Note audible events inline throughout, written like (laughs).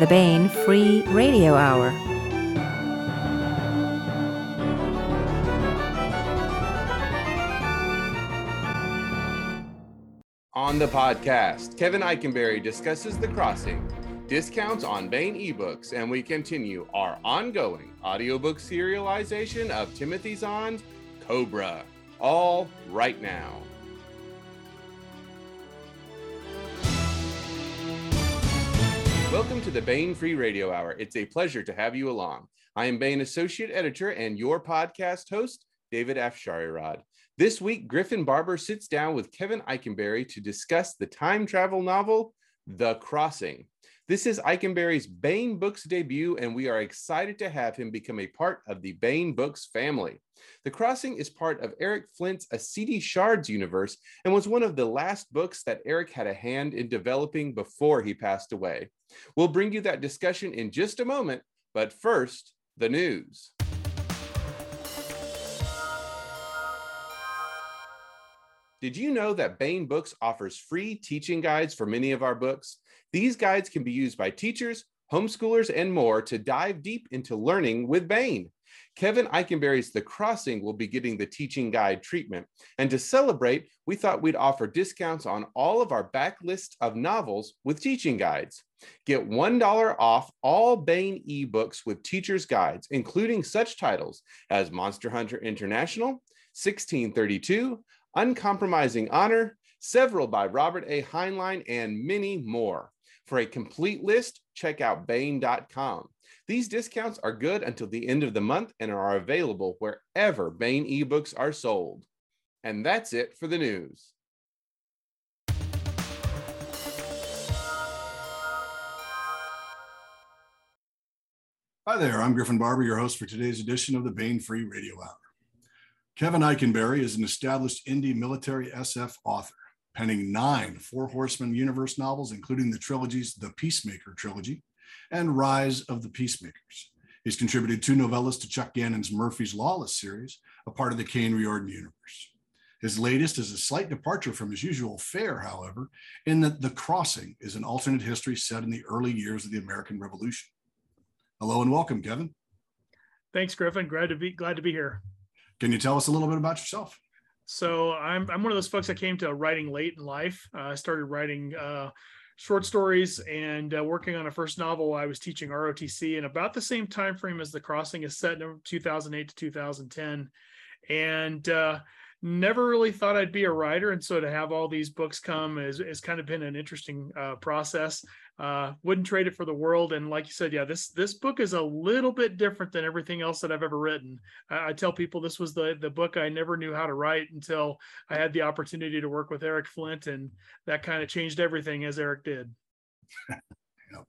the Baen Free Radio Hour. On the podcast, Kevin Ikenberry discusses The Crossing, discounts on Baen ebooks, and we continue our ongoing audiobook serialization of Timothy Zahn's Cobra. All right now. Welcome to the Baen Free Radio Hour. It's a pleasure to have you along. I am Baen Associate Editor and your podcast host, David Afsharirad. This week, Griffin Barber sits down with Kevin Ikenberry to discuss the time travel novel, The Crossing. This is Ikenberry's Baen Books debut, and we are excited to have him become a part of the Baen Books family. The Crossing is part of Eric Flint's Assiti Shards universe and was one of the last books that Eric had a hand in developing before he passed away. We'll bring you that discussion in just a moment, but first, the news. Did you know that Baen Books offers free teaching guides for many of our books? These guides can be used by teachers, homeschoolers, and more to dive deep into learning with Baen. Kevin Ikenberry's The Crossing will be getting the teaching guide treatment. And to celebrate, we thought we'd offer discounts on all of our backlist of novels with teaching guides. Get $1 off all Baen ebooks with teacher's guides, including such titles as Monster Hunter International, 1632, Uncompromising Honor, several by Robert A. Heinlein, and many more. For a complete list, check out Baen.com. These discounts are good until the end of the month and are available wherever Baen ebooks are sold. And that's it for the news. Hi there, I'm Griffin Barber, your host for today's edition of the Baen Free Radio Hour. Kevin Ikenberry is an established indie military SF author, penning nine Four Horsemen universe novels, including the trilogies The Peacemaker trilogy and Rise of the Peacemakers. He's contributed two novellas to Chuck Gannon's Murphy's Lawless series, a part of the Caine Riordan universe. His latest is a slight departure from his usual fare, however, in that The Crossing is an alternate history set in the early years of the American Revolution. Hello and welcome, Kevin. Thanks, Griffin. Glad to be glad to be here. Can you tell us a little bit about yourself? So I'm I'm one of those folks that came to writing late in life. Uh, I started writing uh, short stories and uh, working on a first novel. I was teaching ROTC, in about the same time frame as The Crossing is set in 2008 to 2010, and uh, never really thought I'd be a writer. And so to have all these books come is has kind of been an interesting uh, process uh, wouldn't trade it for the world. And like you said, yeah, this this book is a little bit different than everything else that I've ever written. I, I, tell people this was the the book I never knew how to write until I had the opportunity to work with Eric Flint, and that kind of changed everything as Eric did. (laughs) yep.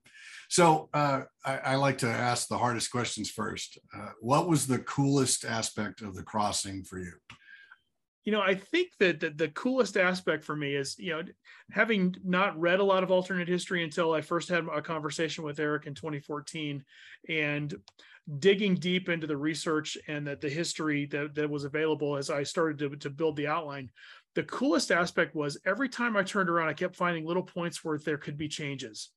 So uh, I, I, like to ask the hardest questions first. Uh, what was the coolest aspect of the crossing for you? You know, I think that the, the, coolest aspect for me is, you know, having not read a lot of alternate history until I first had a conversation with Eric in 2014 and digging deep into the research and that the history that, that was available as I started to, to build the outline. The coolest aspect was every time I turned around, I kept finding little points where there could be changes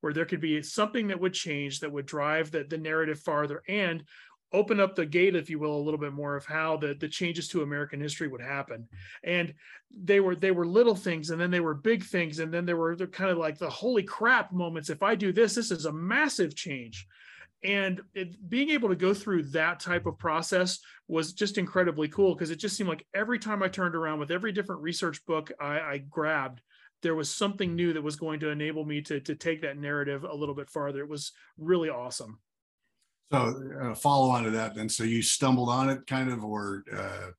where there could be something that would change that would drive the, the narrative farther and open up the gate, if you will, a little bit more of how the the changes to American history would happen. And they were they were little things, and then they were big things, and then there were kind of like the holy crap moments. If I do this, this is a massive change. And it, being able to go through that type of process was just incredibly cool because it just seemed like every time I turned around with every different research book I, I grabbed, there was something new that was going to enable me to, to take that narrative a little bit farther. It was really awesome. So uh, follow on to that then. So you stumbled on it kind of, or uh,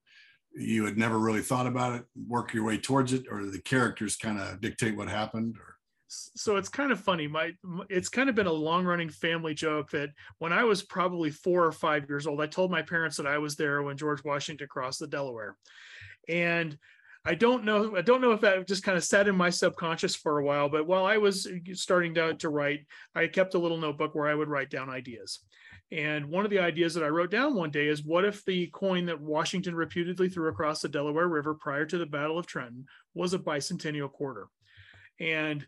you had never really thought about it, work your way towards it, or the characters kind of dictate what happened or? so it's kind of funny my it's kind of been a long running family joke that when i was probably four or five years old i told my parents that i was there when george washington crossed the delaware and I don't know. I don't know if that just kind of sat in my subconscious for a while. But while I was starting to, to write, I kept a little notebook where I would write down ideas. And one of the ideas that I wrote down one day is what if the coin that Washington reputedly threw across the Delaware River prior to the Battle of Trenton was a bicentennial quarter? And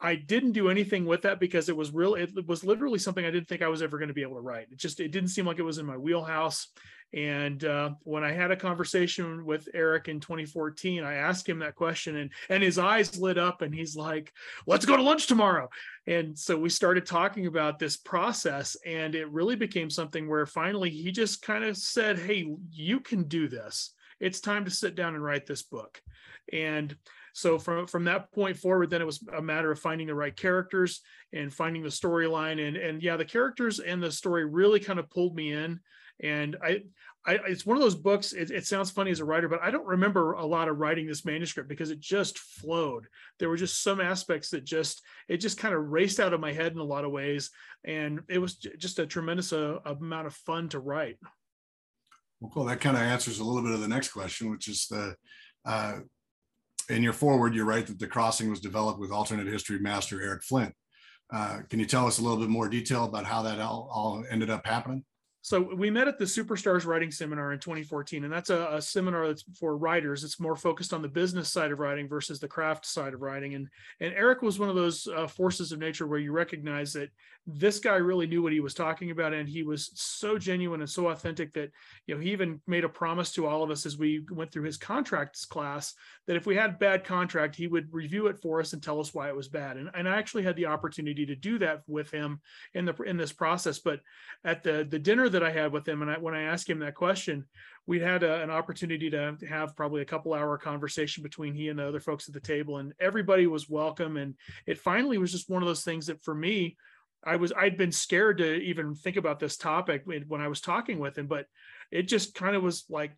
I didn't do anything with that because it was real. It was literally something I didn't think I was ever going to be able to write. It just it didn't seem like it was in my wheelhouse. And uh, when I had a conversation with Eric in 2014, I asked him that question, and and his eyes lit up, and he's like, "Let's go to lunch tomorrow." And so we started talking about this process, and it really became something where finally he just kind of said, "Hey, you can do this. It's time to sit down and write this book." And so from from that point forward then it was a matter of finding the right characters and finding the storyline and and yeah the characters and the story really kind of pulled me in and i I, it's one of those books. It, it, sounds funny as a writer, but I don't remember a lot of writing this manuscript because it just flowed. There were just some aspects that just it just kind of raced out of my head in a lot of ways, and it was just a tremendous uh, amount of fun to write. Well, cool. That kind of answers a little bit of the next question, which is the uh, in your forward, you're right that the crossing was developed with alternate history master Eric Flint. Uh, can you tell us a little bit more detail about how that all, all ended up happening? So we met at the Superstars Writing Seminar in 2014, and that's a, a, seminar that's for writers. It's more focused on the business side of writing versus the craft side of writing. And and Eric was one of those uh, forces of nature where you recognize that this guy really knew what he was talking about, and he was so genuine and so authentic that you know he even made a promise to all of us as we went through his contracts class that if we had bad contract, he would review it for us and tell us why it was bad. And, and I actually had the opportunity to do that with him in the in this process. But at the the dinner that I had with him, and I, when I asked him that question, we had a, an opportunity to have probably a couple hour conversation between he and the other folks at the table, and everybody was welcome. And it finally was just one of those things that for me, I was I'd been scared to even think about this topic when I was talking with him, but it just kind of was like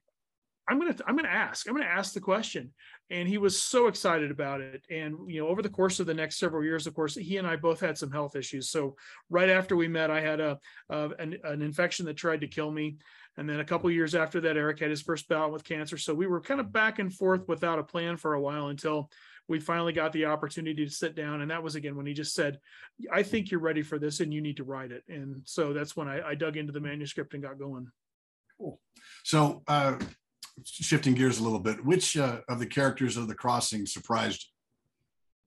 I'm gonna I'm gonna ask I'm gonna ask the question, and he was so excited about it. And you know, over the course of the next several years, of course, he and I both had some health issues. So right after we met, I had a, an, an infection that tried to kill me, and then a couple years after that, Eric had his first bout with cancer. So we were kind of back and forth without a plan for a while until we finally got the opportunity to sit down. And that was again when he just said, "I think you're ready for this, and you need to write it." And so that's when I, I dug into the manuscript and got going. Cool. So. Uh shifting gears a little bit, which uh, of the characters of the crossing surprised you?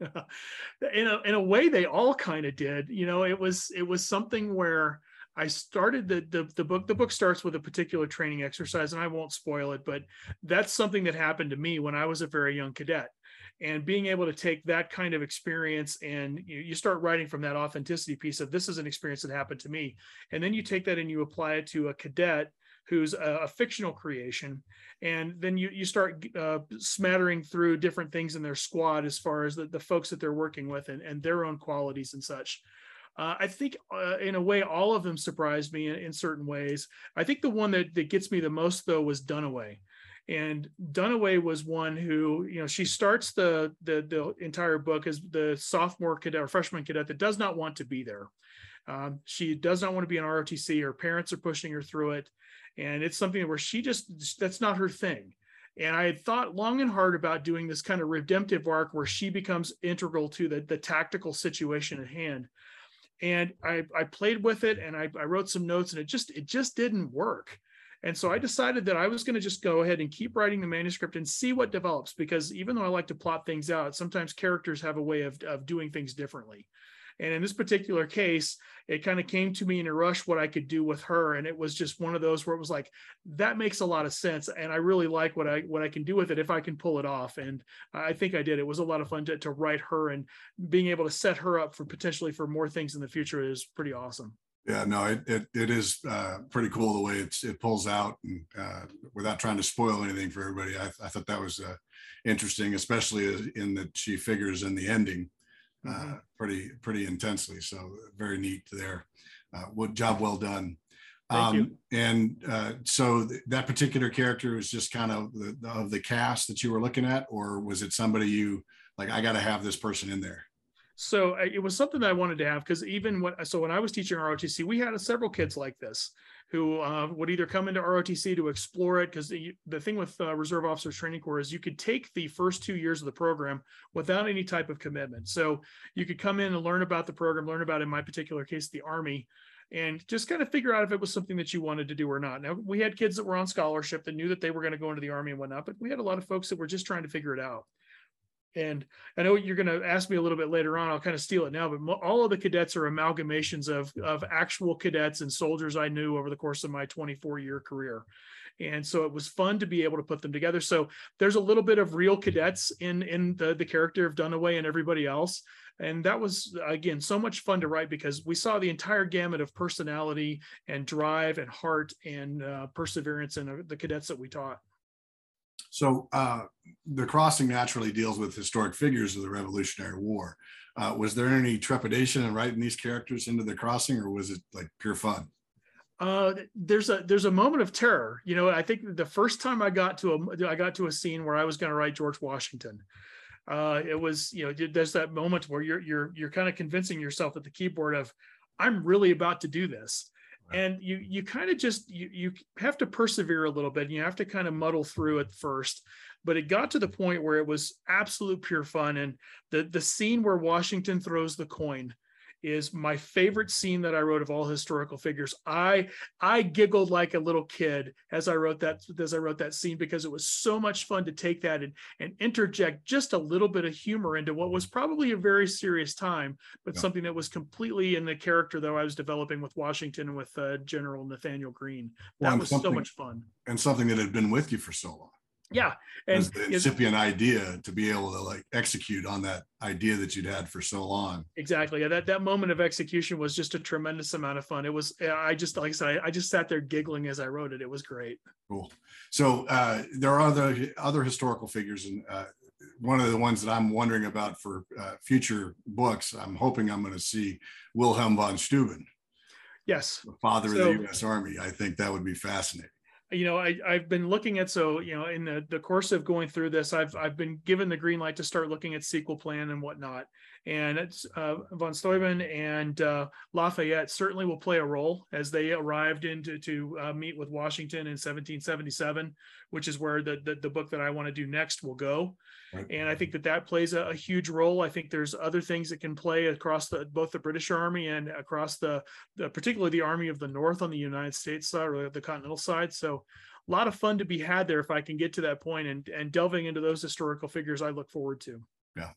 (laughs) in a in a way, they all kind of did. You know, it was it was something where I started the, the the book. The book starts with a particular training exercise, and I won't spoil it, but that's something that happened to me when I was a very young cadet. And being able to take that kind of experience and you, you start writing from that authenticity piece of this is an experience that happened to me, and then you take that and you apply it to a cadet who's a, a fictional creation and then you you start uh, smattering through different things in their squad as far as the, the folks that they're working with and, and their own qualities and such uh, I think, uh, in a way, all of them surprised me in, in, certain ways. I think the one that, that gets me the most, though, was Dunaway. And Dunaway was one who, you know, she starts the, the the entire book as the sophomore cadet or freshman cadet that does not want to be there. Um, she does not want to be an ROTC. Her parents are pushing her through it. And it's something where she just that's not her thing. And i had thought long and hard about doing this kind of redemptive arc where she becomes integral to the, the tactical situation at hand. And i i played with it and I, I wrote some notes and it just it just didn't work. And so i decided that i was going to just go ahead and keep writing the manuscript and see what develops because even though i like to plot things out sometimes characters have a way of, of doing things differently and in this particular case, it kind of came to me in a rush what I could do with her. And it was just one of those where it was like, that makes a lot of sense. And I really like what I what I can do with it if I can pull it off. And I think I did. It was a lot of fun to, to write her and being able to set her up for potentially for more things in the future is pretty awesome. Yeah, no, it it, it is uh, pretty cool the way it's it pulls out, and uh, without trying to spoil anything for everybody, I, I thought that was uh, interesting, especially in that she figures in the ending mm-hmm. Uh, pretty pretty intensely. So very neat there. Uh, what job well done. Thank um, and uh, so th- that particular character was just kind of the, the, of the cast that you were looking at, or was it somebody you like? I got to have this person in there. So it was something that I wanted to have because even when so when I was teaching ROTC, we had several kids like this who uh, would either come into ROTC to explore it because the, the thing with uh, Reserve Officers Training Corps is you could take the first two years of the program without any type of commitment. So you could come in and learn about the program, learn about in my particular case the Army, and just kind of figure out if it was something that you wanted to do or not. Now we had kids that were on scholarship that knew that they were going to go into the Army and whatnot, but we had a lot of folks that were just trying to figure it out and I know you're going to ask me a little bit later on. I'll kind of steal it now, but all of the cadets are amalgamations of of actual cadets and soldiers I knew over the course of my 24 year career, and so it was fun to be able to put them together. So there's a little bit of real cadets in in the the character of Dunaway and everybody else, and that was again so much fun to write because we saw the entire gamut of personality and drive and heart and uh, perseverance in uh, the cadets that we taught. So uh, the crossing naturally deals with historic figures of the Revolutionary War. Uh, was there any trepidation in writing these characters into the crossing, or was it like pure fun? Uh, there's a there's a moment of terror. You know, I think the first time I got to a I got to a scene where I was going to write George Washington. Uh, it was you know there's that moment where you're you're you're kind of convincing yourself at the keyboard of I'm really about to do this and you you kind of just you you have to persevere a little bit you have to kind of muddle through at first. But it got to the point where it was absolute pure fun and the the scene where washington throws the coin is my favorite scene that I wrote of all historical figures. I I giggled like a little kid as I wrote that as I wrote that scene because it was so much fun to take that and and interject just a little bit of humor into what was probably a very serious time, but yeah. something that was completely in the character that I was developing with Washington and with uh, General Nathaniel Greene. That well, was so much fun. And something that had been with you for so long yeah and the incipient idea to be able to like execute on that idea that you'd had for so long. Exactly yeah, that that moment of execution was just a tremendous amount of fun. It was i just like i said i, I just sat there giggling as i wrote it. It was great. Cool. So uh, there are other other historical figures and uh, one of the ones that i'm wondering about for uh, future books i'm hoping i'm going to see wilhelm von steuben. Yes. The father so, of the u.s army. I think that would be fascinating you know, I, I've been looking at so you know in the, the course of going through this, I've I've been given the green light to start looking at sequel plan and whatnot. And it's uh, von Steuben and uh, Lafayette certainly will play a role as they arrived into to uh, meet with Washington in 1777, which is where the the, the book that I want to do next will go. Right. And I think that that plays a, a, huge role. I think there's other things that can play across the both the British Army and across the, the particularly the Army of the North on the United States side or the continental side. So a lot of fun to be had there if I can get to that point and and delving into those historical figures. I look forward to. Yeah.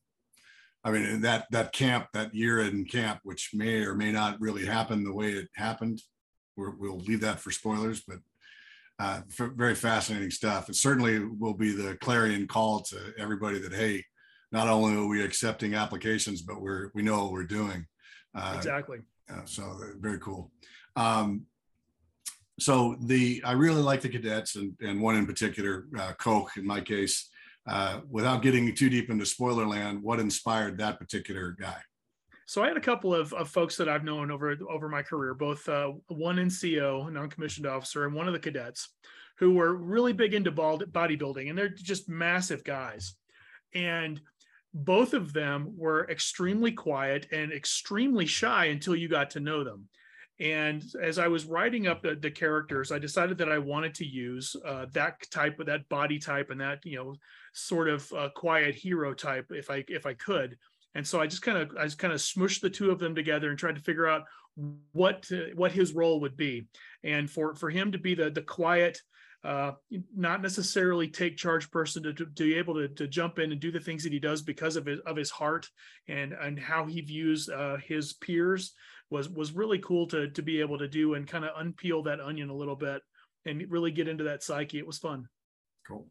I mean that that camp that year in camp, which may or may not really happen the way it happened. we will leave that for spoilers, but uh, very fascinating stuff. It certainly will be the clarion call to everybody that hey, not only are we accepting applications, but we're we know what we're doing. Uh, exactly. Uh, so uh, very cool. Um, so the I really like the cadets and and one in particular, uh, Koch in my case. Uh, without getting too deep into spoiler land, what inspired that particular guy? So I had a couple of, of folks that I've known over over my career, both uh, one NCO, non-commissioned officer, and one of the cadets, who were really big into bodybuilding, and they're just massive guys. And both of them were extremely quiet and extremely shy until you got to know them. And as I was writing up the, the characters, I decided that I wanted to use uh, that type of that body type and that you know sort of uh, quiet hero type if I if I could and so I just kind of I just kind of smushed the two of them together and tried to figure out what to, what his role would be. And for for him to be the the quiet, uh, not necessarily take charge person to, to, to be able to, to jump in and do the things that he does because of his of his heart and and how he views uh, his peers was was really cool to to be able to do and kind of unpeel that onion a little bit and really get into that psyche. It was fun. Cool.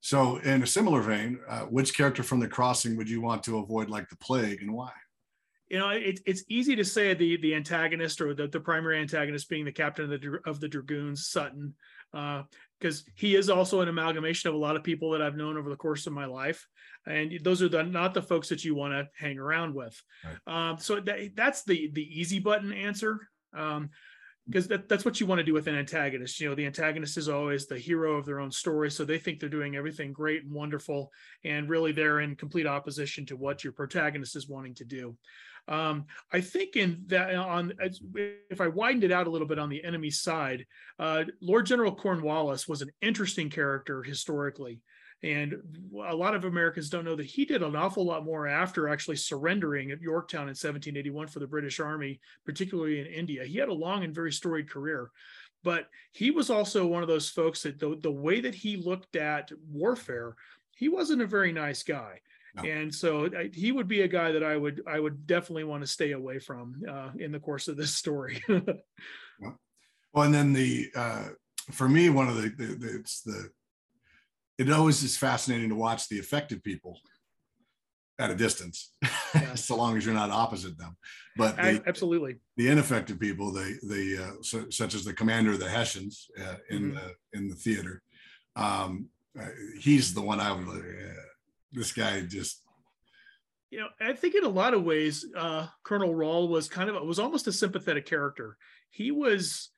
So, in a similar vein, uh, which character from the crossing would you want to avoid like the plague and why? You know, it, it's easy to say the the antagonist or the, the primary antagonist being the captain of the of the dragoons, Sutton, because he is also an amalgamation of a lot of people that I've known over the course of my life, and those are the not the folks that you want to hang around with. Right. Um, so that, that's the the easy button answer. Um, because that, that's what you want to do with an antagonist you know the antagonist is always the hero of their own story so they think they're doing everything great and wonderful and really they're in complete opposition to what your protagonist is wanting to do um, i think in that on if i widened it out a little bit on the enemy side uh, lord general cornwallis was an interesting character historically and a lot of Americans don't know that he did an awful lot more after actually surrendering at Yorktown in 1781 for the British Army, particularly in India. He had a long and very storied career. But he was also one of those folks that the, the way that he looked at warfare, he wasn't a very nice guy. No. And so I, he would be a guy that I would I would definitely want to stay away from uh, in the course of this story. (laughs) Well, and then the uh, for me, one of the, the, the it's the it always is fascinating to watch the affected people at a distance, Yeah. (laughs) so long as you're not opposite them. But I- absolutely. the ineffective people, the the uh, so, such as the commander of the Hessians uh, in Mhm. the in the theater, um, uh, he's the one I would. This guy just you know i think in a lot of ways uh colonel rall was kind of was almost a sympathetic character. He was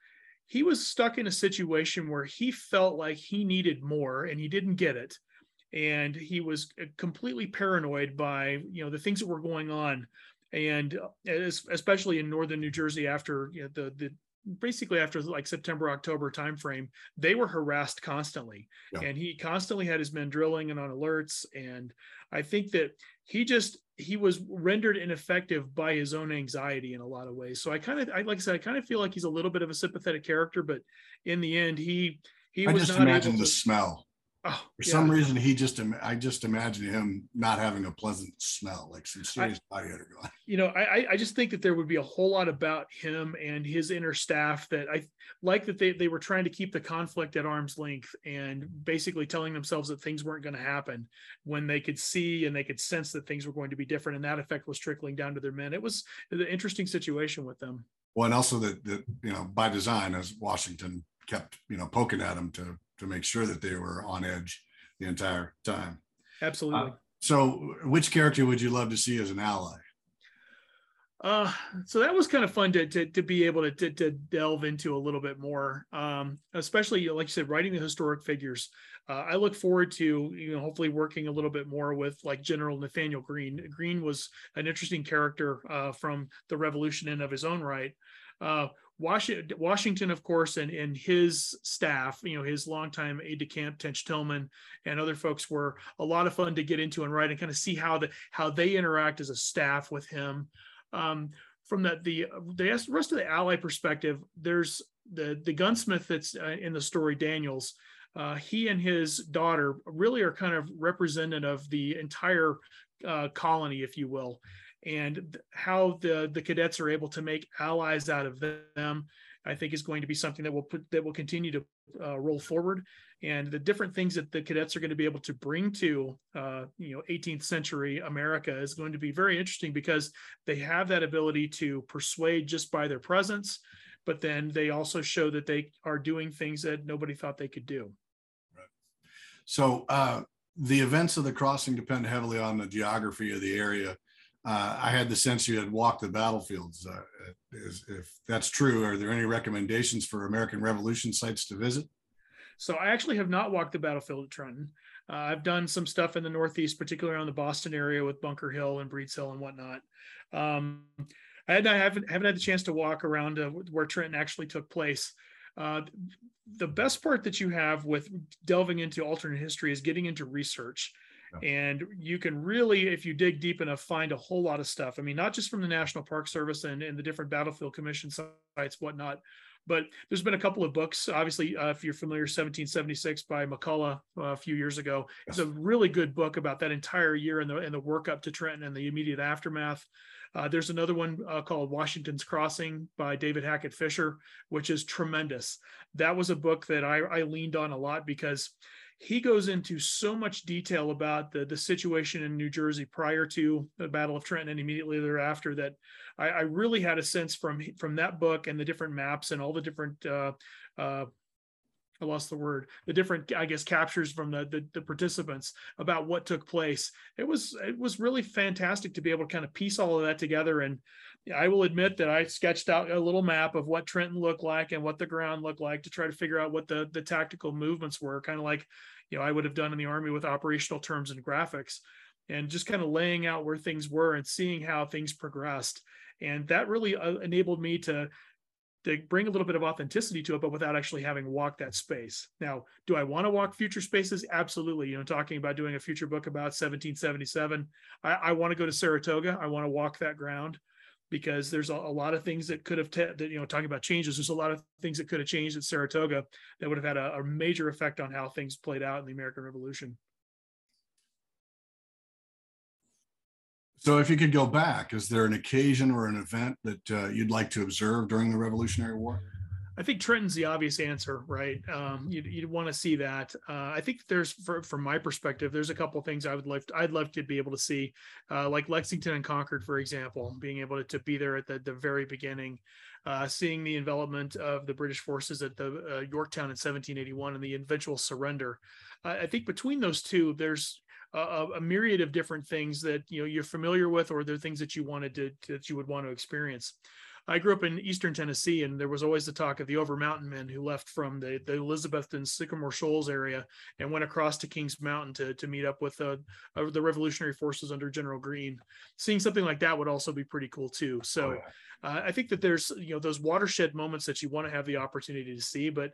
he was stuck in a situation where he felt like he needed more and he didn't get it. And he was completely paranoid by you know the things that were going on. And uh, especially in northern new jersey after you know, the the basically after like september october timeframe they were harassed constantly Yeah. and he constantly had his men drilling and on alerts and i think that he just he was rendered ineffective by his own anxiety in a lot of ways so i kind of i like i said i kind of feel like he's a little bit of a sympathetic character but in the end he he I was just not imagine the smell. Oh, For yeah. some reason, he just I just imagine him not having a pleasant smell, like some serious body odor going. you know, I I- I just think that there would be a whole lot about him and his inner staff that I like that they they were trying to keep the conflict at arm's length and basically telling themselves that things weren't going to happen when they could see and they could sense that things were going to be different and that effect was trickling down to their men. It was an interesting situation with them. Well, and also that that you know by design, as Washington kept you know poking at him to to make sure that they were on edge the entire time. Absolutely. So, which character would you love to see as an ally? Uh, so that was kind of fun to to, to be able to, to to delve into a little bit more, um, especially like you said, writing the historic figures. Uh, I look forward to you know hopefully working a little bit more with like General Nathaniel Greene. Greene was an interesting character uh, from the Revolution in of his own right. Uh, Washington, of course, and, and his staff, you know, his longtime aide de camp, Tench Tilghman, and other folks were a lot of fun to get into and write and kind of see how the how they interact as a staff with him um, from the, the the rest of the ally perspective, there's the the gunsmith that's uh, in the story, Daniels. Uh, he and his daughter really are kind of representative of the entire uh, colony, if you will, and how the the cadets are able to make allies out of them. I think is going to be something that will put that will continue to uh, roll forward, and the different things that the cadets are going to be able to bring to uh, you know 18th century America is going to be very interesting because they have that ability to persuade just by their presence, but then they also show that they are doing things that nobody thought they could do. So, uh, the events of the crossing depend heavily on the geography of the area. Uh, I had the sense you had walked the battlefields. Uh, is, if that's true, are there any recommendations for American Revolution sites to visit? So I actually have not walked the battlefield at Trenton. Uh, I've done some stuff in the Northeast, particularly around the Boston area with Bunker Hill and Breeds Hill and whatnot. Um, I, had, I haven't haven't had the chance to walk around uh, where Trenton actually took place. Uh, the best part that you have with delving into alternate history is getting into research. And you can really, if you dig deep enough, find a whole lot of stuff. I mean, not just from the National Park Service and, and the different Battlefield Commission sites, whatnot, but there's been a couple of books. Obviously, uh, if you're familiar, 1776 by McCullough uh, a few years ago. It's a really good book about that entire year and the and the work up to Trenton and the immediate aftermath. Uh, there's another one uh, called Washington's Crossing by David Hackett Fischer, which is tremendous. That was a book that I, I leaned on a lot because he goes into so much detail about the, the situation in New Jersey prior to the Battle of Trenton and immediately thereafter that I, I really had a sense from from that book and the different maps and all the different uh, uh, I lost the word the different I guess captures from the, the the participants about what took place. It was it was really fantastic to be able to kind of piece all of that together and I will admit that I sketched out a little map of what Trenton looked like and what the ground looked like to try to figure out what the the tactical movements were, kind of like you know I would have done in the army with operational terms and graphics, and just kind of laying out where things were and seeing how things progressed, and that really uh, enabled me to to bring a little bit of authenticity to it, but without actually having walked that space. Now, do I want to walk future spaces? Absolutely. You know, talking about doing a future book about 1777, I, I want to go to Saratoga. I want to walk that ground because there's a, a lot of things that could have, te- that, you know, talking about changes, there's a lot of things that could have changed at Saratoga that would have had a, a major effect on how things played out in the American Revolution. So, if you could go back, is there an occasion or an event that uh, you'd like to observe during the Revolutionary War? I think Trenton's the obvious answer, right? Um, you'd, you'd want to see that. Uh, I think there's, for, from my perspective, there's a couple of things I would like. I'd love to be able to see, uh, like Lexington and Concord, for example, being able to, to be there at the, the very beginning, uh, seeing the envelopment of the British forces at the uh, Yorktown in 1781 and the eventual surrender. I think between those two, there's a, a, myriad of different things that you know you're familiar with, or there are things that you wanted to that you would want to experience. I grew up in eastern Tennessee, and there was always the talk of the Over Mountain men who left from the, the Elizabethton Sycamore Shoals area and went across to Kings Mountain to, to meet up with uh, uh, the Revolutionary forces under General Greene. Seeing something like that would also be pretty cool too. So. Oh, yeah. Uh, I think that there's you know those watershed moments that you want to have the opportunity to see, but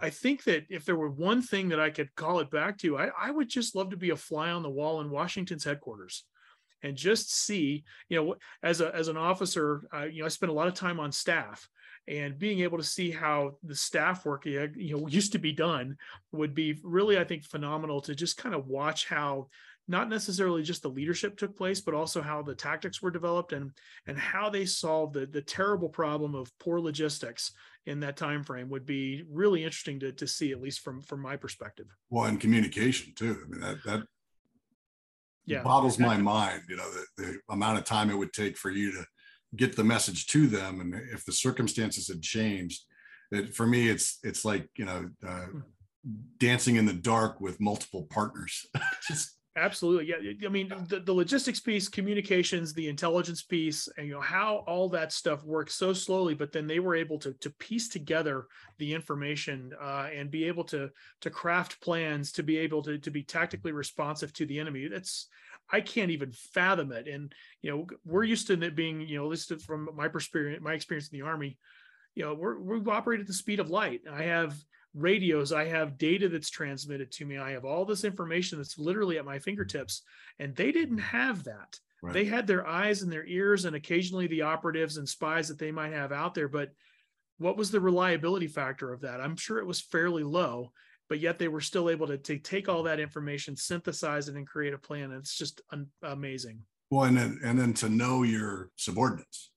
I think that if there were one thing that I could call it back to, I, I would just love to be a fly on the wall in Washington's headquarters and just see, you know, as a as an officer, uh, you know, I spent a lot of time on staff, and being able to see how the staff work, you know, used to be done would be really, I think, phenomenal to just kind of watch how not necessarily just the leadership took place, but also how the tactics were developed and and how they solved the the terrible problem of poor logistics in that time frame would be really interesting to to see, at least from from my perspective. Well, and communication too. I mean that that yeah. boggles my mind you know the, the amount of time it would take for you to get the message to them. And if the circumstances had changed it, for me it's it's like you know uh, hmm. dancing in the dark with multiple partners. (laughs) Just absolutely yeah i mean the, the logistics piece communications the intelligence piece and you know how all that stuff works so slowly but then they were able to to piece together the information uh, and be able to to craft plans to be able to to be tactically responsive to the enemy. That's i can't even fathom it. And you know we're used to it being you know listed from my experience my experience in the army you know we're we operate at the speed of light. I have radios i have data that's transmitted to me. I have all this information that's literally at my fingertips. And they didn't mm-hmm. have that. Right. they had their eyes and their ears and occasionally the operatives and spies that they might have out there. But what was the reliability factor of that? I'm sure it was fairly low but yet they were still able to, to take all that information synthesize it and create a plan. It's just un- amazing. Well and then and then to know your subordinates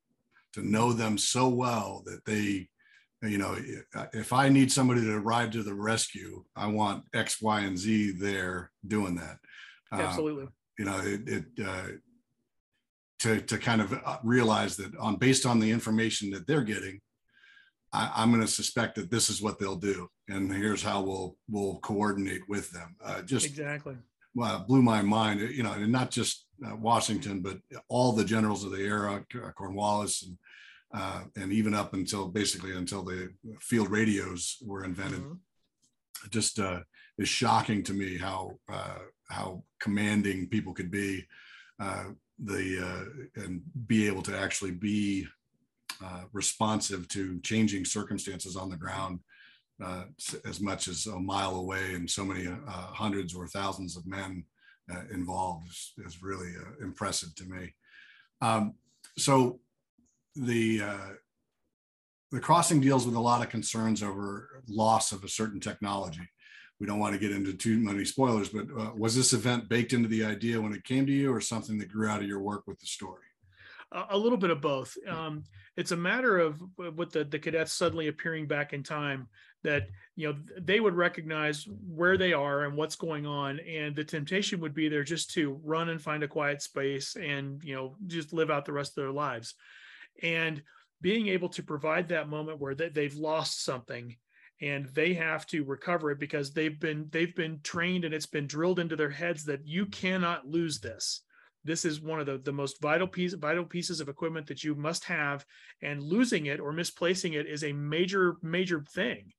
to know them so well that they you know, if I need somebody to arrive to the rescue, I want X, Y, and Z there doing that. Um, Absolutely. Uh, you know, it, it uh, to to kind of uh, realize that on based on the information that they're getting, I, am going to suspect that this is what they'll do, and here's how we'll we'll coordinate with them. Uh, just exactly. Well, blew my mind. You know, and not just uh, Washington, but all the generals of the era, Cornwallis and uh, and even up until basically until the field radios were invented. Mm-hmm. Just uh, is shocking to me how uh, how commanding people could be, uh, the uh, and be able to actually be uh, responsive to changing circumstances on the ground. as much as a mile away, and so many hundreds or thousands of men involved is, is really impressive to me. Um, so the uh, the crossing deals with a lot of concerns over loss of a certain technology. We don't want to get into too many spoilers, but uh, was this event baked into the idea when it came to you, or something that grew out of your work with the story? A little bit of both. Um, it's a matter of with the, the cadets suddenly appearing back in time that you know they would recognize where they are and what's going on, and the temptation would be there just to run and find a quiet space and you know just live out the rest of their lives and being able to provide that moment where they, they've lost something and they have to recover it because they've been they've been trained and it's been drilled into their heads that you cannot lose this. This is one of the, the most vital piece vital pieces of equipment that you must have and losing it or misplacing it is a major major thing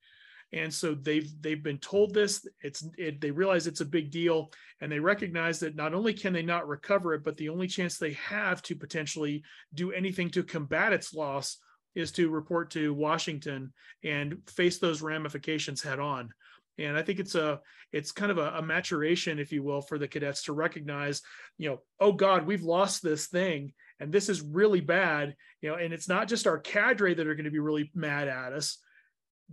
and so they've they've been told this it's it, they realize it's a big deal and they recognize that not only can they not recover it but the only chance they have to potentially do anything to combat its loss is to report to washington and face those ramifications head on. And i think it's a it's kind of a, a maturation if you will for the cadets to recognize you know oh god we've lost this thing and this is really bad you know and it's not just our cadre that are going to be really mad at us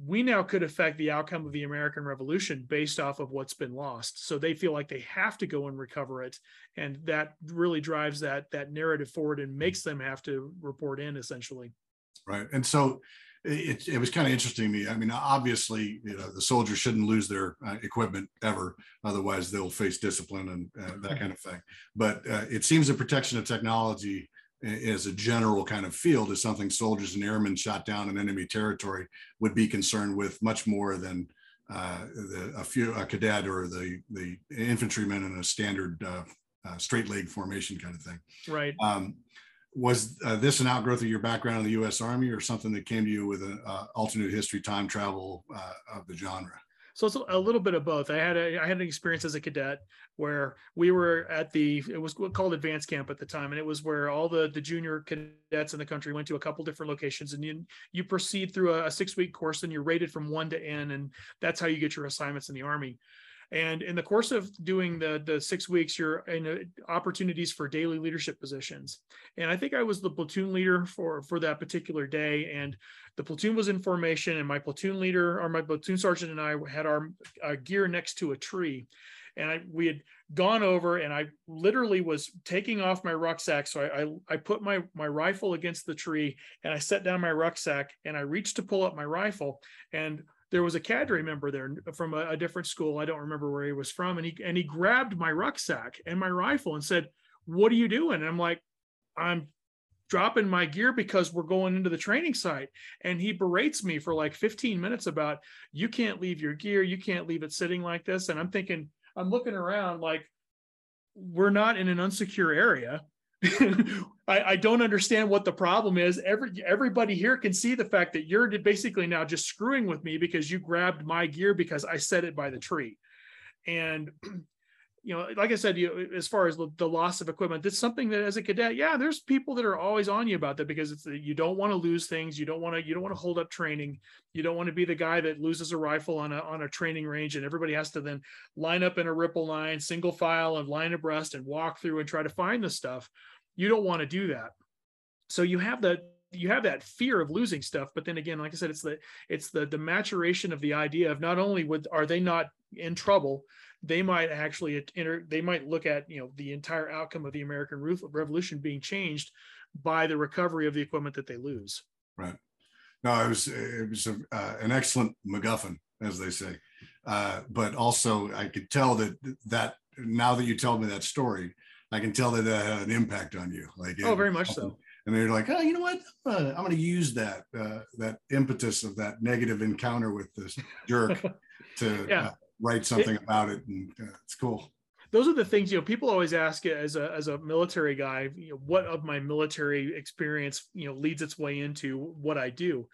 we now could affect the outcome of the American Revolution based off of what's been lost. So they feel like they have to go and recover it, and that really drives that that narrative forward and makes them have to report in essentially. Right, and so it, it was kind of interesting to me. I mean, obviously, you know, the soldiers shouldn't lose their uh, equipment ever, otherwise they'll face discipline and uh, that (laughs) kind of thing. But uh, it seems the protection of technology as a general kind of field is something soldiers and airmen shot down in enemy territory would be concerned with much more than uh, the, a few a cadet or the the infantryman in a standard uh, uh, straight leg formation kind of thing. Right. Um, was uh, this an outgrowth of your background in the U.S. Army, or something that came to you with an uh, alternate history time travel uh, of the genre? So it's a little bit of both. I had a I had an experience as a cadet where we were at the it was called advanced camp at the time, and it was where all the the junior cadets in the country went to a couple different locations, and you you proceed through a, a six week course, and you're rated from one to N, and that's how you get your assignments in the army. And in the course of doing the the six weeks, you're in uh, opportunities for daily leadership positions. And I think I was the platoon leader for for that particular day. And the platoon was in formation, and my platoon leader or my platoon sergeant and I had our, our gear next to a tree. And I, we had gone over, and I literally was taking off my rucksack. So I, I I put my my rifle against the tree, and I set down my rucksack, and I reached to pull up my rifle, and there was a cadre member there from a, a, different school. I don't remember where he was from. And he and he grabbed my rucksack and my rifle and said, What are you doing? And I'm like, I'm dropping my gear because we're going into the training site. And he berates me for like 15 minutes about you can't leave your gear, you can't leave it sitting like this. And I'm thinking, I'm looking around like we're not in an unsecure area. (laughs) I, I, don't understand what the problem is. Every everybody here can see the fact that you're basically now just screwing with me because you grabbed my gear because I set it by the tree. And (clears throat) you know, like I said, you as far as the loss of equipment, that's something that as a cadet, yeah, there's people that are always on you about that because it's you don't want to lose things, you don't want to you don't want to hold up training, you don't want to be the guy that loses a rifle on a on a training range and everybody has to then line up in a ripple line, single file, and line abreast and walk through and try to find the stuff you don't want to do that. So you have that you have that fear of losing stuff but then again like i said it's the it's the the maturation of the idea of not only would are they not in trouble they might actually enter they might look at you know the entire outcome of the american revolution being changed by the recovery of the equipment that they lose. Right. No it was it was a, uh, an excellent macguffin as they say. Uh, but also i could tell that that now that you tell me that story I can tell that that had an impact on you. Like, oh, very much so. And they're like, oh, you know what? I'm gonna, use that uh, that impetus of that negative encounter with this jerk (laughs) to yeah. uh, write something it, about it, and uh, it's cool. Those are the things you know. People always ask as a as a military guy, you know, what of my military experience you know leads its way into what I do,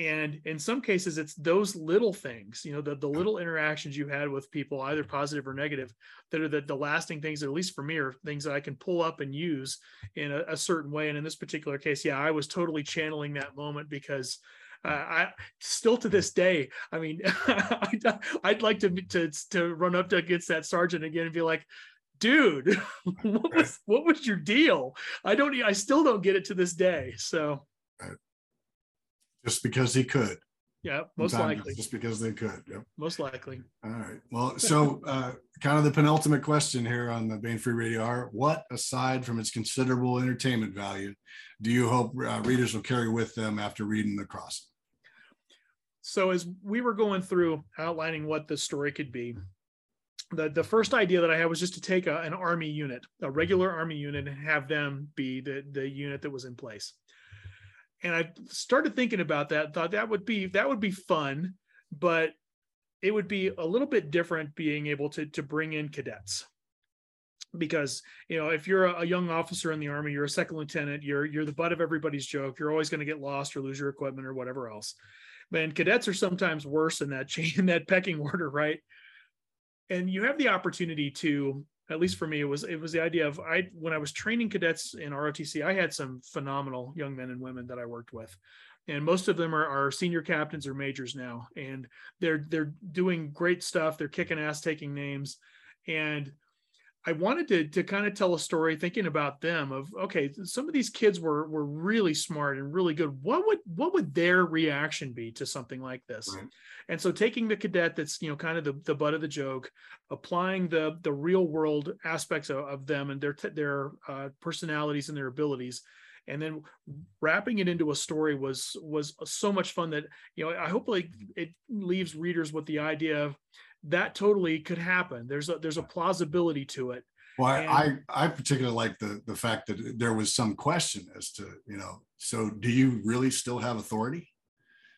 and in some cases it's those little things you know the, the little interactions you had with people either positive or negative that are the, the lasting things at least for me are things that i can pull up and use in a, a certain way and in this particular case yeah i was totally channeling that moment because uh, I still to this day, I mean, (laughs) I'd, I'd, like to, to to run up to against that sergeant again and be like, dude, (laughs) what (laughs) was what was your deal? I don't, I still don't get it to this day. So just because he could. Yeah, most Sometimes likely. Just because they could. Yep. Most likely. All right. Well, so uh, kind of the penultimate question here on the Baen Free Radio Hour: What, aside from its considerable entertainment value, do you hope uh, readers will carry with them after reading The Crossing? So, as we were going through outlining what the story could be, the, the first idea that I had was just to take a, an army unit, a regular army unit, and have them be the, the unit that was in place and I started thinking about that. Thought that would be that would be fun, but it would be a little bit different being able to to bring in cadets because you know if you're a, young officer in the army you're a second lieutenant you're you're the butt of everybody's joke you're always going to get lost or lose your equipment or whatever else and cadets are sometimes worse in that (laughs) chain in that pecking order right and you have the opportunity to at least for me, it was it was the idea of I when I was training cadets in ROTC, I had some phenomenal young men and women that I worked with, and most of them are, are senior captains or majors now, and they're they're doing great stuff. They're kicking ass, taking names, and I wanted to to kind of tell a story thinking about them of okay, some of these kids were were really smart and really good. What would what would their reaction be to something like this? Right. And so taking the cadet that's you know kind of the, the butt of the joke, applying the the real world aspects of, of them and their their uh, personalities and their abilities, and then wrapping it into a story was was so much fun that you know I hope like it leaves readers with the idea of that totally could happen. There's a there's a plausibility to it. Well, I, And- I I particularly like the the fact that there was some question as to you know, so do you really still have authority?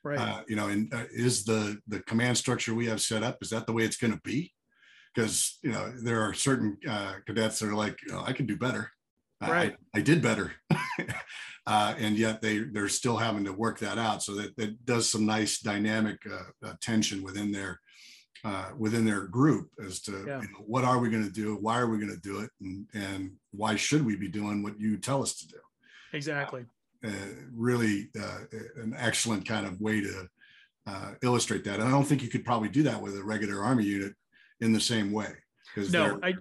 Right. Uh, you know, and uh, is the the command structure we have set up is that the way it's going to be? Because you know there are certain uh, cadets that are like, oh, I can do better. Right. I, I did better, (laughs) uh, and yet they they're still having to work that out. So that that does some nice dynamic uh, uh, tension within their uh, within their group as to Yeah. you know, what are we going to do, why are we going to do it, and and why should we be doing what you tell us to do exactly. uh, really uh, an excellent kind of way to uh, illustrate that. And I don't think you could probably do that with a regular army unit in the same way. Because No, I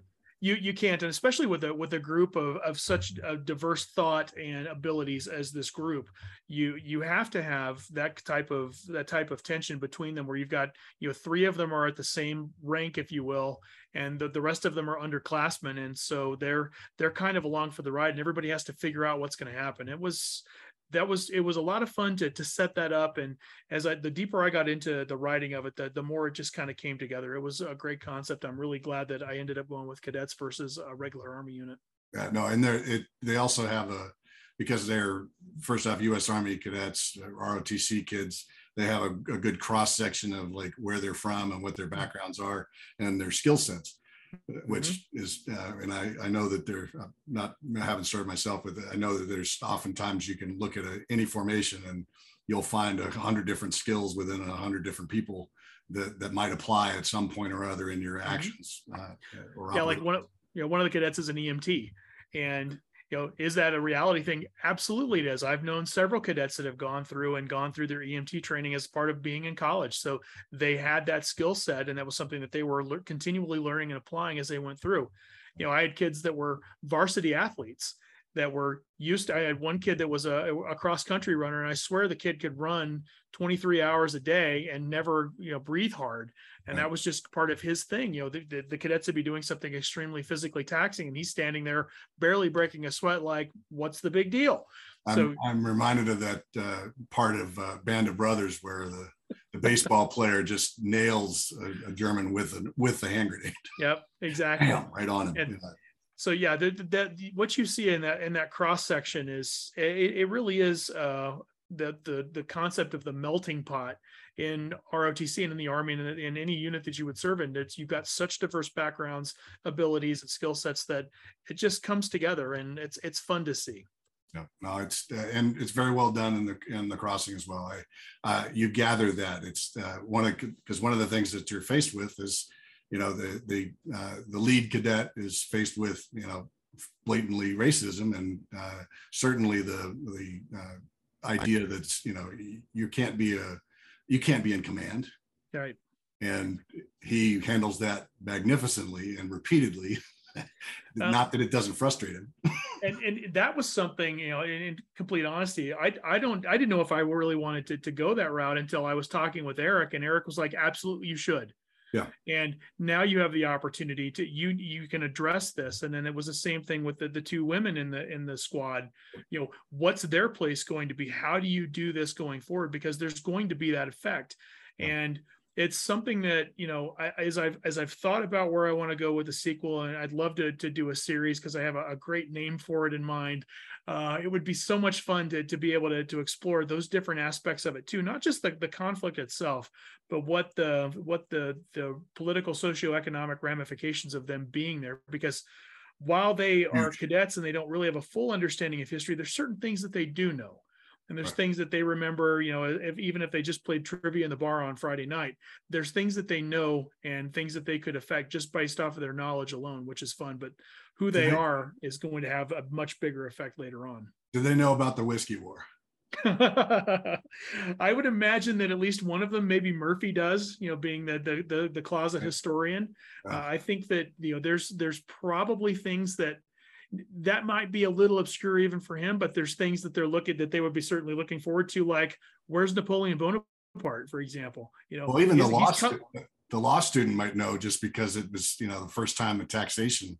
you you can't, and especially with a with a group of of such a diverse thought and abilities as this group, you you have to have that type of that type of tension between them, where you've got you know three of them are at the same rank, if you will, and the, the rest of them are underclassmen, and so they're they're kind of along for the ride, and everybody has to figure out what's going to happen. It was that was it was a lot of fun to to set that up and as I the deeper I got into the writing of it, the, the more it just kind of came together. It was a great concept. I'm really glad that I ended up going with cadets versus a regular army unit. Yeah, no, and they're it, they also have a because they're first off U.S. Army cadets, ROTC kids. They have a, a good cross section of like where they're from and what their mm-hmm. backgrounds are and their skill sets, uh, which is uh, and I I know that they're uh, not I haven't started myself with it. I know that there's oftentimes you can look at a, any formation and you'll find a hundred different skills within a hundred different people that that might apply at some point or other in your actions. Uh, or Yeah, like one of you know one of the cadets is an EMT, and you know is that a reality thing? Absolutely, it is. I've known several cadets that have gone through and gone through their EMT training as part of being in college, so they had that skill set, and that was something that they were lear- continually learning and applying as they went through. You know, I had kids that were varsity athletes that were used to, I had one kid that was a, a cross country runner and I swear the kid could run 23 hours a day and never, you know, breathe hard. And Right. that was just part of his thing. You know, the, the, the cadets would be doing something extremely physically taxing and he's standing there barely breaking a sweat. Like, what's the big deal? I'm, So- I'm reminded of that uh, part of uh, Band of Brothers where the, the baseball player just nails a, a German with a, with the hand grenade Yep, exactly. Bam, right on him. And- Yeah. so yeah that that what you see in that in that cross section is it, it really is uh the the the concept of the melting pot in ROTC and in the army and in, any unit that you would serve in it's you've got such diverse backgrounds abilities and skill sets that it just comes together and it's it's fun to see yeah no, it's uh, and it's very well done in the in the crossing as well. I uh, you gather that it's uh, one of because one of the things that you're faced with is you know the the uh, the lead cadet is faced with you know blatantly racism and uh, certainly the the uh, idea that's you know you can't be a you can't be in command right and he handles that magnificently and repeatedly. (laughs) Not that it doesn't frustrate him. (laughs) and and that was something you know in, in complete honesty i i don't i didn't know if i really wanted to, to go that route until i was talking with eric and eric was like absolutely you should Yeah. and now you have the opportunity to you you can address this. And then it was the same thing with the, the two women in the in the squad. You know what's their place going to be? How do you do this going forward? Because there's going to be that effect. Yeah. and it's something that you know I, as i've as i've thought about where i want to go with the sequel and i'd love to, to do a series because i have a, a great name for it in mind uh, it would be so much fun to, to be able to, to explore those different aspects of it too not just the, the conflict itself but what the what the the political socioeconomic ramifications of them being there. Because while they are cadets and they don't really have a full understanding of history there's certain things that they do know and there's Right. things that they remember you know if, even if they just played trivia in the bar on friday night there's things that they know and things that they could affect just based off of their knowledge alone which is fun but who they they- are is going to have a much bigger effect later on Do they know about the whiskey war? (laughs) I would imagine that at least one of them, maybe Murphy does, you know, being the the the, the closet historian. Uh, I think that you know there's there's probably things that that might be a little obscure even for him, but there's things that they're looking that they would be certainly looking forward to, like where's Napoleon Bonaparte, for example. You know, Well, even the law student, the law student might know just because it was, you know, the first time in taxation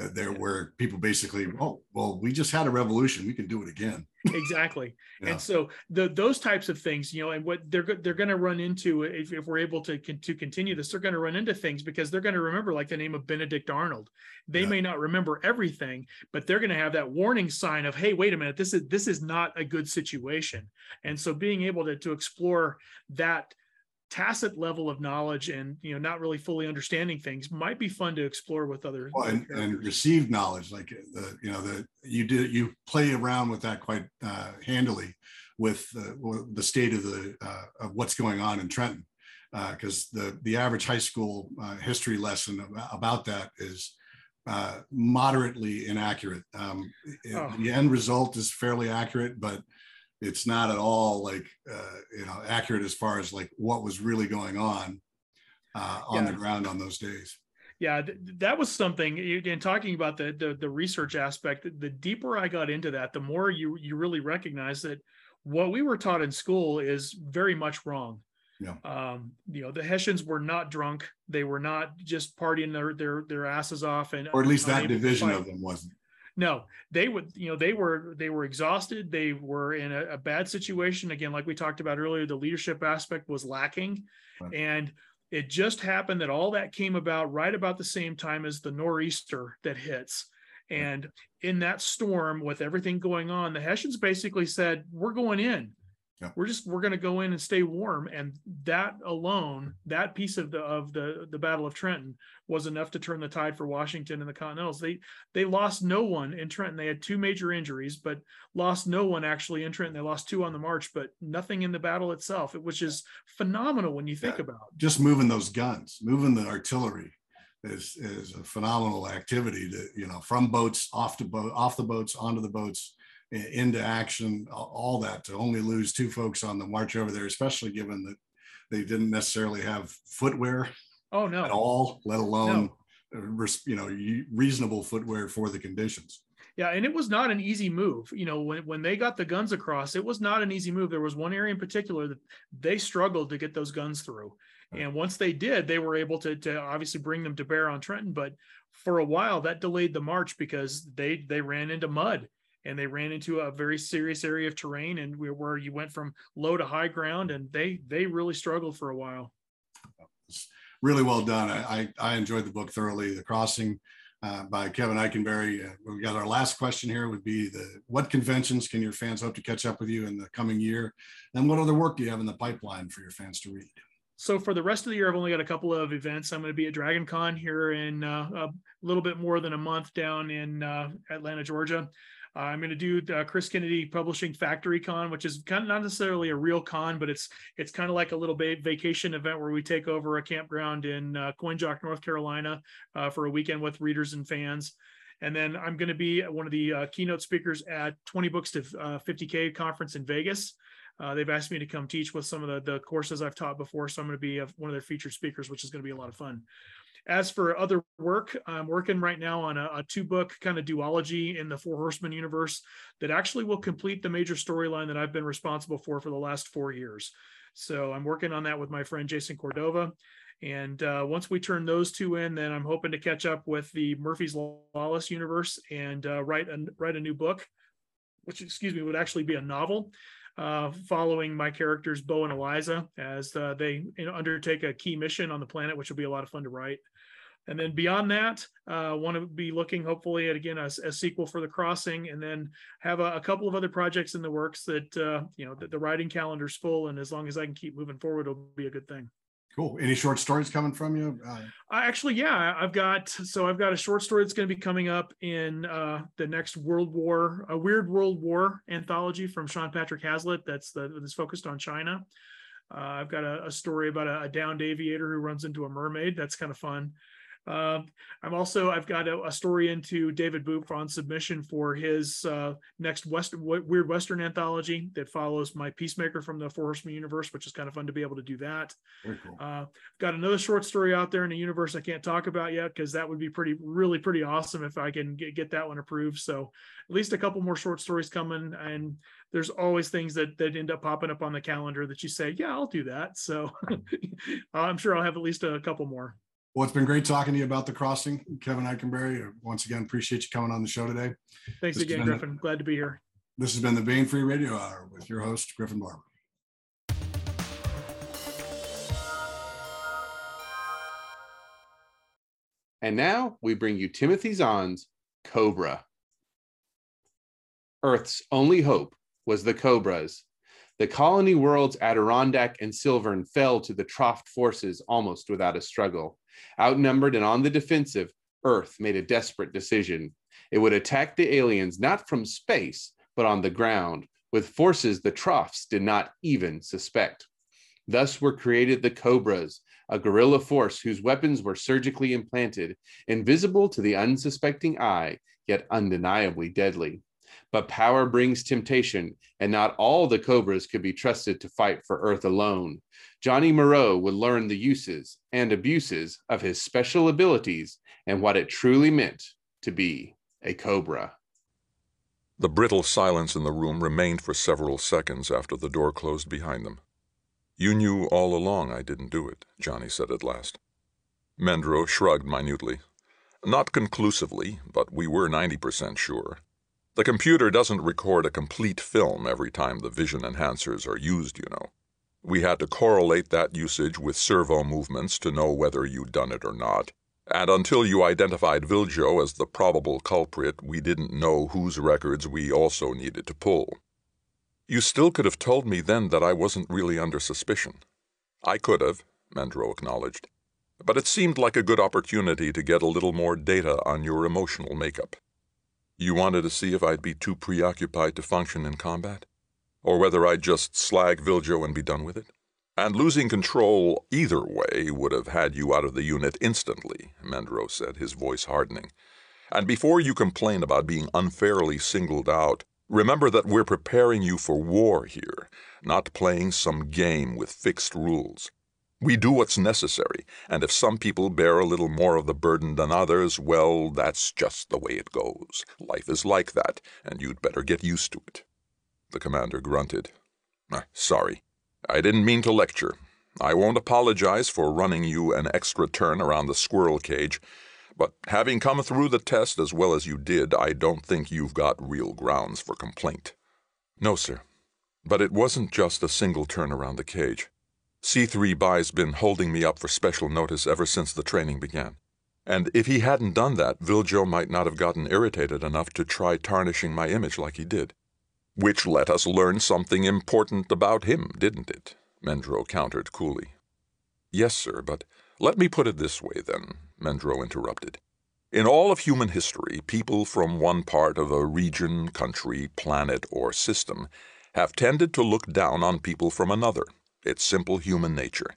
uh, there where people basically, oh, well, we just had a revolution. We can do it again. exactly Yeah. and so the those types of things you know and what they're they're going to run into if, if we're able to to continue this they're going to run into things because they're going to remember like the name of benedict arnold they Yeah. may not remember everything but they're going to have that warning sign of hey wait a minute this is this is not a good situation and so being able to to explore that tacit level of knowledge and you know not really fully understanding things might be fun to explore with other Well, and, and received knowledge, like the, you know, the, you did, you play around with that quite uh, handily with uh, the state of the, uh, of what's going on in Trenton. Because the, the average high school uh, history lesson about that is uh, moderately inaccurate. Um, Oh. The end result is fairly accurate, but it's not at all like, uh, you know, accurate as far as like what was really going on uh, on the ground on those days. Yeah, th- that was something. In talking about the, the the research aspect, the deeper I got into that, the more you you really recognize that what we were taught in school is very much wrong. Yeah. Um, you know, the Hessians were not drunk; they were not just partying their their their asses off, and Or at least that division of them wasn't. No, they would, you know, they were they were exhausted. They were in a, a bad situation. Again, like we talked about earlier, the leadership aspect was lacking. Right. And it just happened that all that came about right about the same time as the nor'easter that hits. And in that storm, with everything going on, the Hessians basically said, We're going in. Yeah. We're just we're going to go in and stay warm, and that alone, that piece of the of the the Battle of Trenton was enough to turn the tide for Washington and the Continentals. They they lost no one in Trenton. They had two major injuries, but lost no one actually in Trenton. They lost two on the march, but nothing in the battle itself, which is phenomenal when you think Yeah. about. Just moving those guns, moving the artillery is, is a phenomenal activity to, you know, from boats off to boat, off the boats, onto the boats, into action, all that to only lose two folks on the march over there, especially given that they didn't necessarily have footwear Oh no, at all, let alone, uh, res- you know, reasonable footwear for the conditions. Yeah, and it was not an easy move. You know, when when they got the guns across, it was not an easy move. There was one area in particular that they struggled to get those guns through. Right. And once they did, they were able to to obviously bring them to bear on Trenton, but for a while that delayed the march because they they ran into mud and they ran into a very serious area of terrain and we- where you went from low to high ground and they they really struggled for a while. really well done. I, I, I enjoyed the book thoroughly. The Crossing uh, by Kevin Ikenberry. Uh, we got our last question here would be the what conventions can your fans hope to catch up with you in the coming year? And what other work do you have in the pipeline for your fans to read? So for the rest of the year, I've only got a couple of events. I'm going to be at Dragon Con here in uh, a little bit more than a month down in uh, Atlanta, Georgia. Uh, I'm going to do the Chris Kennedy Publishing Factory Con, which is kind of not necessarily a real con, but it's it's kind of like a little bit vacation event where we take over a campground in uh, Coinjock, North Carolina, uh, for a weekend with readers and fans. And then I'm going to be one of the uh, keynote speakers at 20 Books to uh, 50K conference in Vegas. Uh, they've asked me to come teach with some of the, the courses I've taught before. So I'm going to be one of their featured speakers, which is going to be a lot of fun. As for other work, I'm working right now on a, a two book kind of duology in the Four Horsemen universe that actually will complete the major storyline that I've been responsible for for the last four years. So I'm working on that with my friend Jason Cordova. And uh, once we turn those two in, then I'm hoping to catch up with the Murphy's Lawless universe and uh, write a, write a new book, which excuse me would actually be a novel uh, following my characters Bo and Eliza as uh, they you know, undertake a key mission on the planet, which will be a lot of fun to write. And then beyond that, uh, want to be looking hopefully at again a, a sequel for The Crossing, and then have a, a couple of other projects in the works that uh, you know the, the writing calendar's full, and as long as I can keep moving forward, it'll be a good thing. Cool. Any short stories coming from you? Uh, I actually, yeah, I've got so I've got a short story that's going to be coming up in uh, the next World War, a Weird World War anthology from Sean Patrick Hazlett. That's the that's focused on China. Uh, I've got a, a story about a, a downed aviator who runs into a mermaid. That's kind of fun. Um, I'm also I've got a, a, story into David Boop on submission for his uh, next West Weird Western anthology that follows my Peacemaker from the Four Horsemen universe, which is kind of fun to be able to do that. Cool. Uh, got another short story out there in a universe I can't talk about yet because that would be pretty really pretty awesome if I can get, get that one approved. So at least a couple more short stories coming, and there's always things that that end up popping up on the calendar that you say, yeah, I'll do that. So (laughs) I'm sure I'll have at least a couple more. Well, it's been great talking to you about the crossing, Kevin Ikenberry. Once again, appreciate you coming on the show today. Thanks this again, Griffin. The, Glad to be here. This has been the Baen Free Radio Hour with your host, Griffin Barber. And now we bring you Timothy Zahn's Cobra. Earth's only hope was the Cobras. The colony worlds Adirondack and Silvern fell to the Troft forces almost without a struggle. Outnumbered and on the defensive, Earth made a desperate decision. It would attack the aliens not from space, but on the ground, with forces the Trofts did not even suspect. Thus were created the Cobras, a guerrilla force whose weapons were surgically implanted, invisible to the unsuspecting eye, yet undeniably deadly. But power brings temptation, and not all the Cobras could be trusted to fight for Earth alone. Johnny Moreau would learn the uses and abuses of his special abilities and what it truly meant to be a Cobra. The brittle silence in the room remained for several seconds after the door closed behind them. You knew all along I didn't do it, Johnny said at last. Mendro shrugged minutely. Not conclusively, but we were 90% sure. The computer doesn't record a complete film every time the vision enhancers are used, you know. We had to correlate that usage with servo movements to know whether you'd done it or not. And until you identified Viljo as the probable culprit, we didn't know whose records we also needed to pull. You still could have told me then that I wasn't really under suspicion. I could have, Mendro acknowledged. But it seemed like a good opportunity to get a little more data on your emotional makeup. You wanted to see if I'd be too preoccupied to function in combat? Or whether I'd just slag Viljo and be done with it? And losing control either way would have had you out of the unit instantly, Mendro said, his voice hardening. And before you complain about being unfairly singled out, remember that we're preparing you for war here, not playing some game with fixed rules. We do what's necessary, and if some people bear a little more of the burden than others, well, that's just the way it goes. Life is like that, and you'd better get used to it. The commander grunted. Ah, sorry. I didn't mean to lecture. I won't apologize for running you an extra turn around the squirrel cage, but having come through the test as well as you did, I don't think you've got real grounds for complaint. No, sir. But it wasn't just a single turn around the cage. C3 Bai's been holding me up for special notice ever since the training began. And if he hadn't done that, Viljo might not have gotten irritated enough to try tarnishing my image like he did. Which let us learn something important about him, didn't it? Mendro countered coolly. Yes, sir, but let me put it this way, then, Mendro interrupted. In all of human history, people from one part of a region, country, planet, or system have tended to look down on people from another its simple human nature.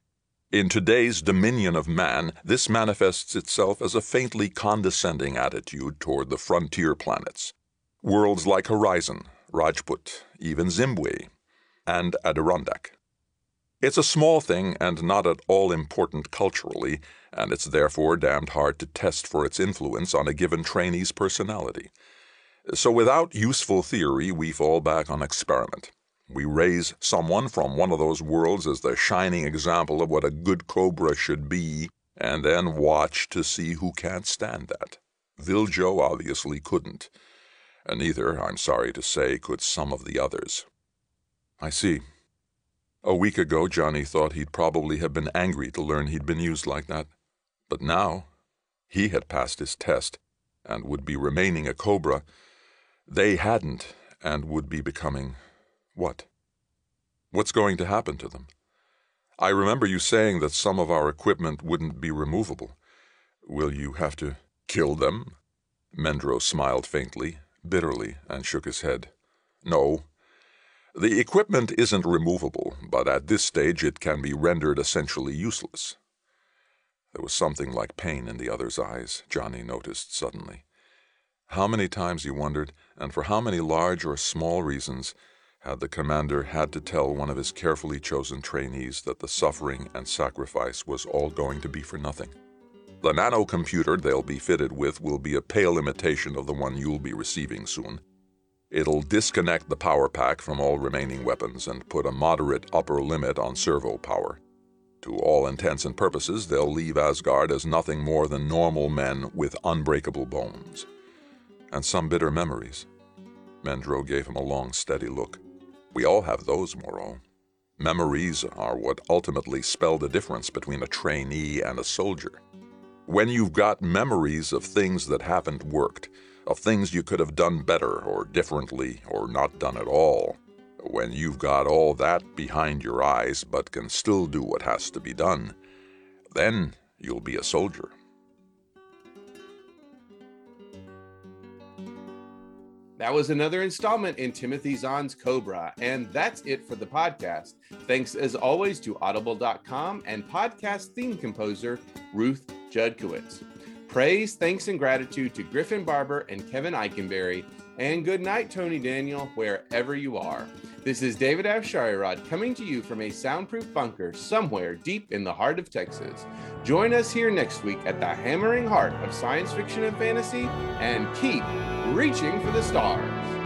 In today's dominion of man, this manifests itself as a faintly condescending attitude toward the frontier planets. Worlds like Horizon, Rajput, even Zimbwe, and Adirondack. It's a small thing and not at all important culturally, and it's therefore damned hard to test for its influence on a given trainee's personality. So without useful theory, we fall back on experiment. We raise someone from one of those worlds as the shining example of what a good cobra should be, and then watch to see who can't stand that. Viljo obviously couldn't, and neither, I'm sorry to say, could some of the others. I see. A week ago, Johnny thought he'd probably have been angry to learn he'd been used like that. But now, he had passed his test and would be remaining a cobra. They hadn't and would be becoming what? What's going to happen to them? I remember you saying that some of our equipment wouldn't be removable. Will you have to kill them? Mendro smiled faintly, bitterly, and shook his head. No. The equipment isn't removable, but at this stage it can be rendered essentially useless. There was something like pain in the other's eyes, Johnny noticed suddenly. How many times he wondered, and for how many large or small reasons, had the commander had to tell one of his carefully chosen trainees that the suffering and sacrifice was all going to be for nothing. The nanocomputer they'll be fitted with will be a pale imitation of the one you'll be receiving soon. It'll disconnect the power pack from all remaining weapons and put a moderate upper limit on servo power. To all intents and purposes, they'll leave Asgard as nothing more than normal men with unbreakable bones. And some bitter memories. Mendro gave him a long, steady look. We all have those, Moreau. Memories are what ultimately spell the difference between a trainee and a soldier. When you've got memories of things that haven't worked, of things you could have done better or differently or not done at all, when you've got all that behind your eyes but can still do what has to be done, then you'll be a soldier. That was another installment in Timothy Zahn's Cobra. And that's it for the podcast. Thanks as always to audible.com and podcast theme composer Ruth Judkowitz. Praise, thanks, and gratitude to Griffin Barber and Kevin Ikenberry. And good night, Tony Daniel, wherever you are. This is David Afsharirad coming to you from a soundproof bunker somewhere deep in the heart of Texas. Join us here next week at the hammering heart of science fiction and fantasy and keep reaching for the stars.